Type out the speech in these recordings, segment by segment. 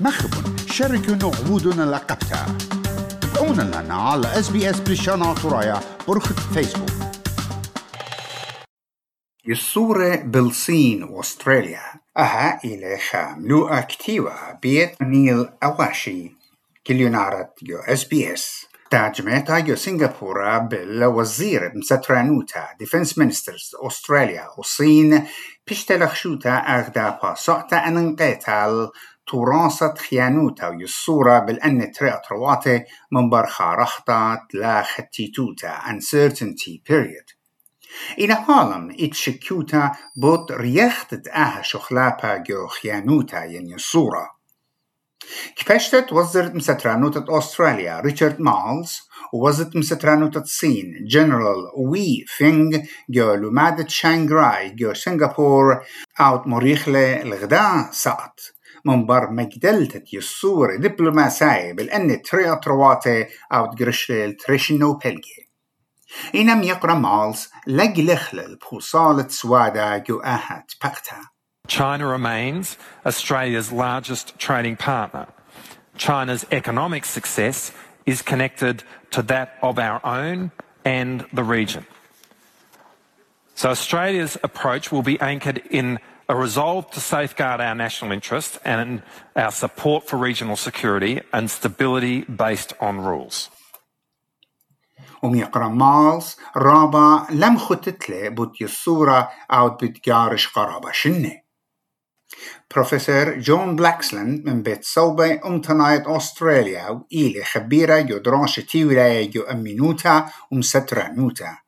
مخب شاركوا عبودنا لقبتا تابعونا لنا على اس بي اس بريشانا ترايا برخة فيسبوك. الصورة بالصين وأستراليا. أها إلى خاملوء كتيوة بيت نيل أواشي. كليونارة يو اس بي اس تاجمتا يو سنغافورة بالوزير مسترانوتا. ديفنس مينسترز أستراليا والصين بيشتلخشوتا أغدا باسوتا أننقيتال. تراثة خيانوتا ويصورة بالأن ترياترواتي من برخا رخطة لا ختيتوتا uncertainty period. إن هالم إتشكيوتا بوت ريختت آها شخلابا جو خيانوتا يعني الصورة كفشتت وزرت مسترانوتة أستراليا ريتشارد مالز ووزرت مسترانوتة الصين جنرال وي فينغ جو لومادة شانغراي جو سنغافور أوت مريخلة الغداء سقط من بر مجدلتة يصور دبلوماسية بالأن ترياترواتي أوت جرشل تريشنو بلجي إنم يقرأ مالز لجلخل بوصالة سوادا جو أهات بقتا China remains Australia's largest trading partner. China's economic success is connected to that of our own and the region. So Australia's approach will be anchored in a resolve to safeguard our national interest and our support for regional security and stability based on rules. وميقرا مالز رابا لم ختتله بوت الصورة أو بتجارش قرابة شنه بروفيسور جون بلاكسلاند من بيت صوبة أمتنايت أستراليا وإيلي خبيرة يو دراسة تيولايا يو أمينوتا ومسترة نوتا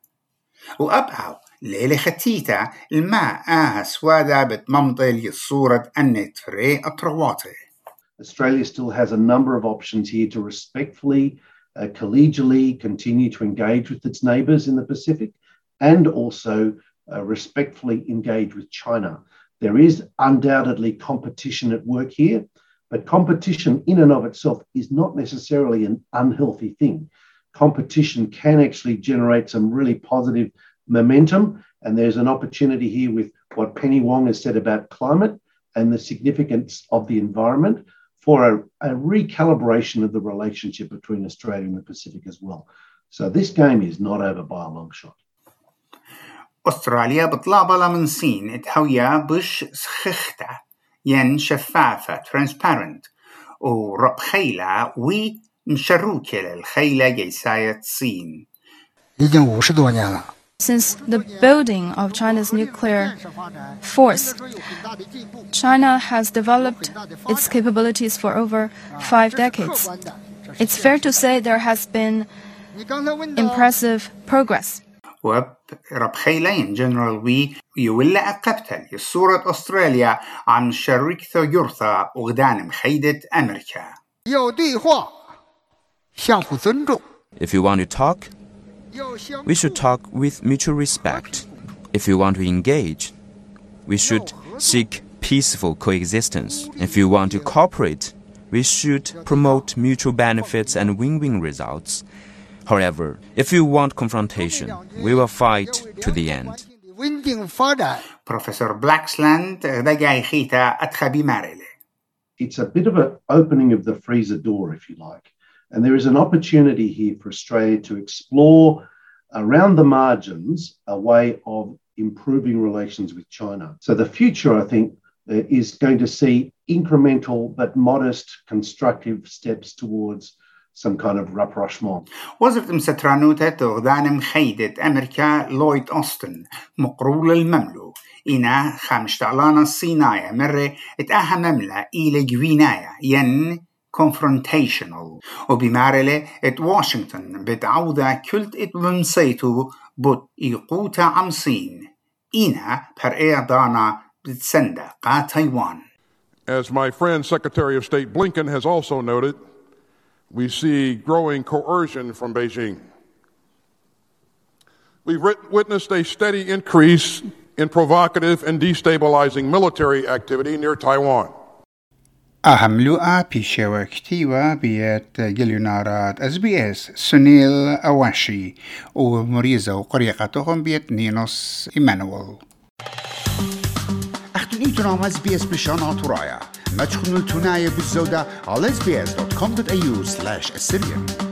وأبعو ليلة ختيتا الماء آها سوادا بتممضل الصورة أن تفري أطرواتي Australia still has a number of options here to respectfully, uh, collegially continue to engage with its neighbours in the Pacific and also uh, respectfully engage with China. There is undoubtedly competition at work here, but competition in and of itself is not necessarily an unhealthy thing. Competition can actually generate some really positive momentum, and there's an opportunity here with what Penny Wong has said about climate and the significance of the environment for a, a recalibration of the relationship between Australia and the Pacific as well. So this game is not over by a long shot. أستراليا بطلابة من صين تهويا بش سخختة ين شفافة transparent ورب خيلة وي مشروكة للخيلة جيساية صين 已经五十多年了。 since the building of China's nuclear force, China has developed its capabilities for over five decades. It's fair to say there has been impressive progress. جنرال وي أستراليا عن وغدان مخيدة أمريكا If you want to talk, we should talk with mutual respect. If you want to engage, we should seek peaceful coexistence. If you want to cooperate, we should promote mutual benefits and win win results. However, if you want confrontation, we will fight to the end. Professor Blaxland, It's a bit of an opening of the freezer door, if you like. And there is an opportunity here for Australia to explore around the margins a way of improving relations with China. So the future, I think, uh, is going to see incremental but modest constructive steps towards some kind of rapprochement. وزرت مسترانوتا غدان مخيدة أمريكا لويد أوستن مقرول المملو إنا خامشتعلانا الصيناية مرة اتأها مملة إلى جوينايا ين confrontational وبمارلة ات واشنطن بتعوضة كلت ات بمسيتو بوت إيقوتا عم صين إنا بر إيه دانا بتسندا قا تايوان As my friend Secretary of State Blinken has also noted, we see growing coercion from Beijing. We've writ- witnessed a steady increase in provocative and destabilizing military activity near Taiwan. أهم لقاء بيشيوة كتيوة بيت جليونارات اس بي اس سنيل أواشي ومريزة وقريقتهم بيت نينوس إيمانويل أختن إيتنا اس بي اس بشان رايا ما تكونوا التناية بالزودة على sbs.com.au slash assyrian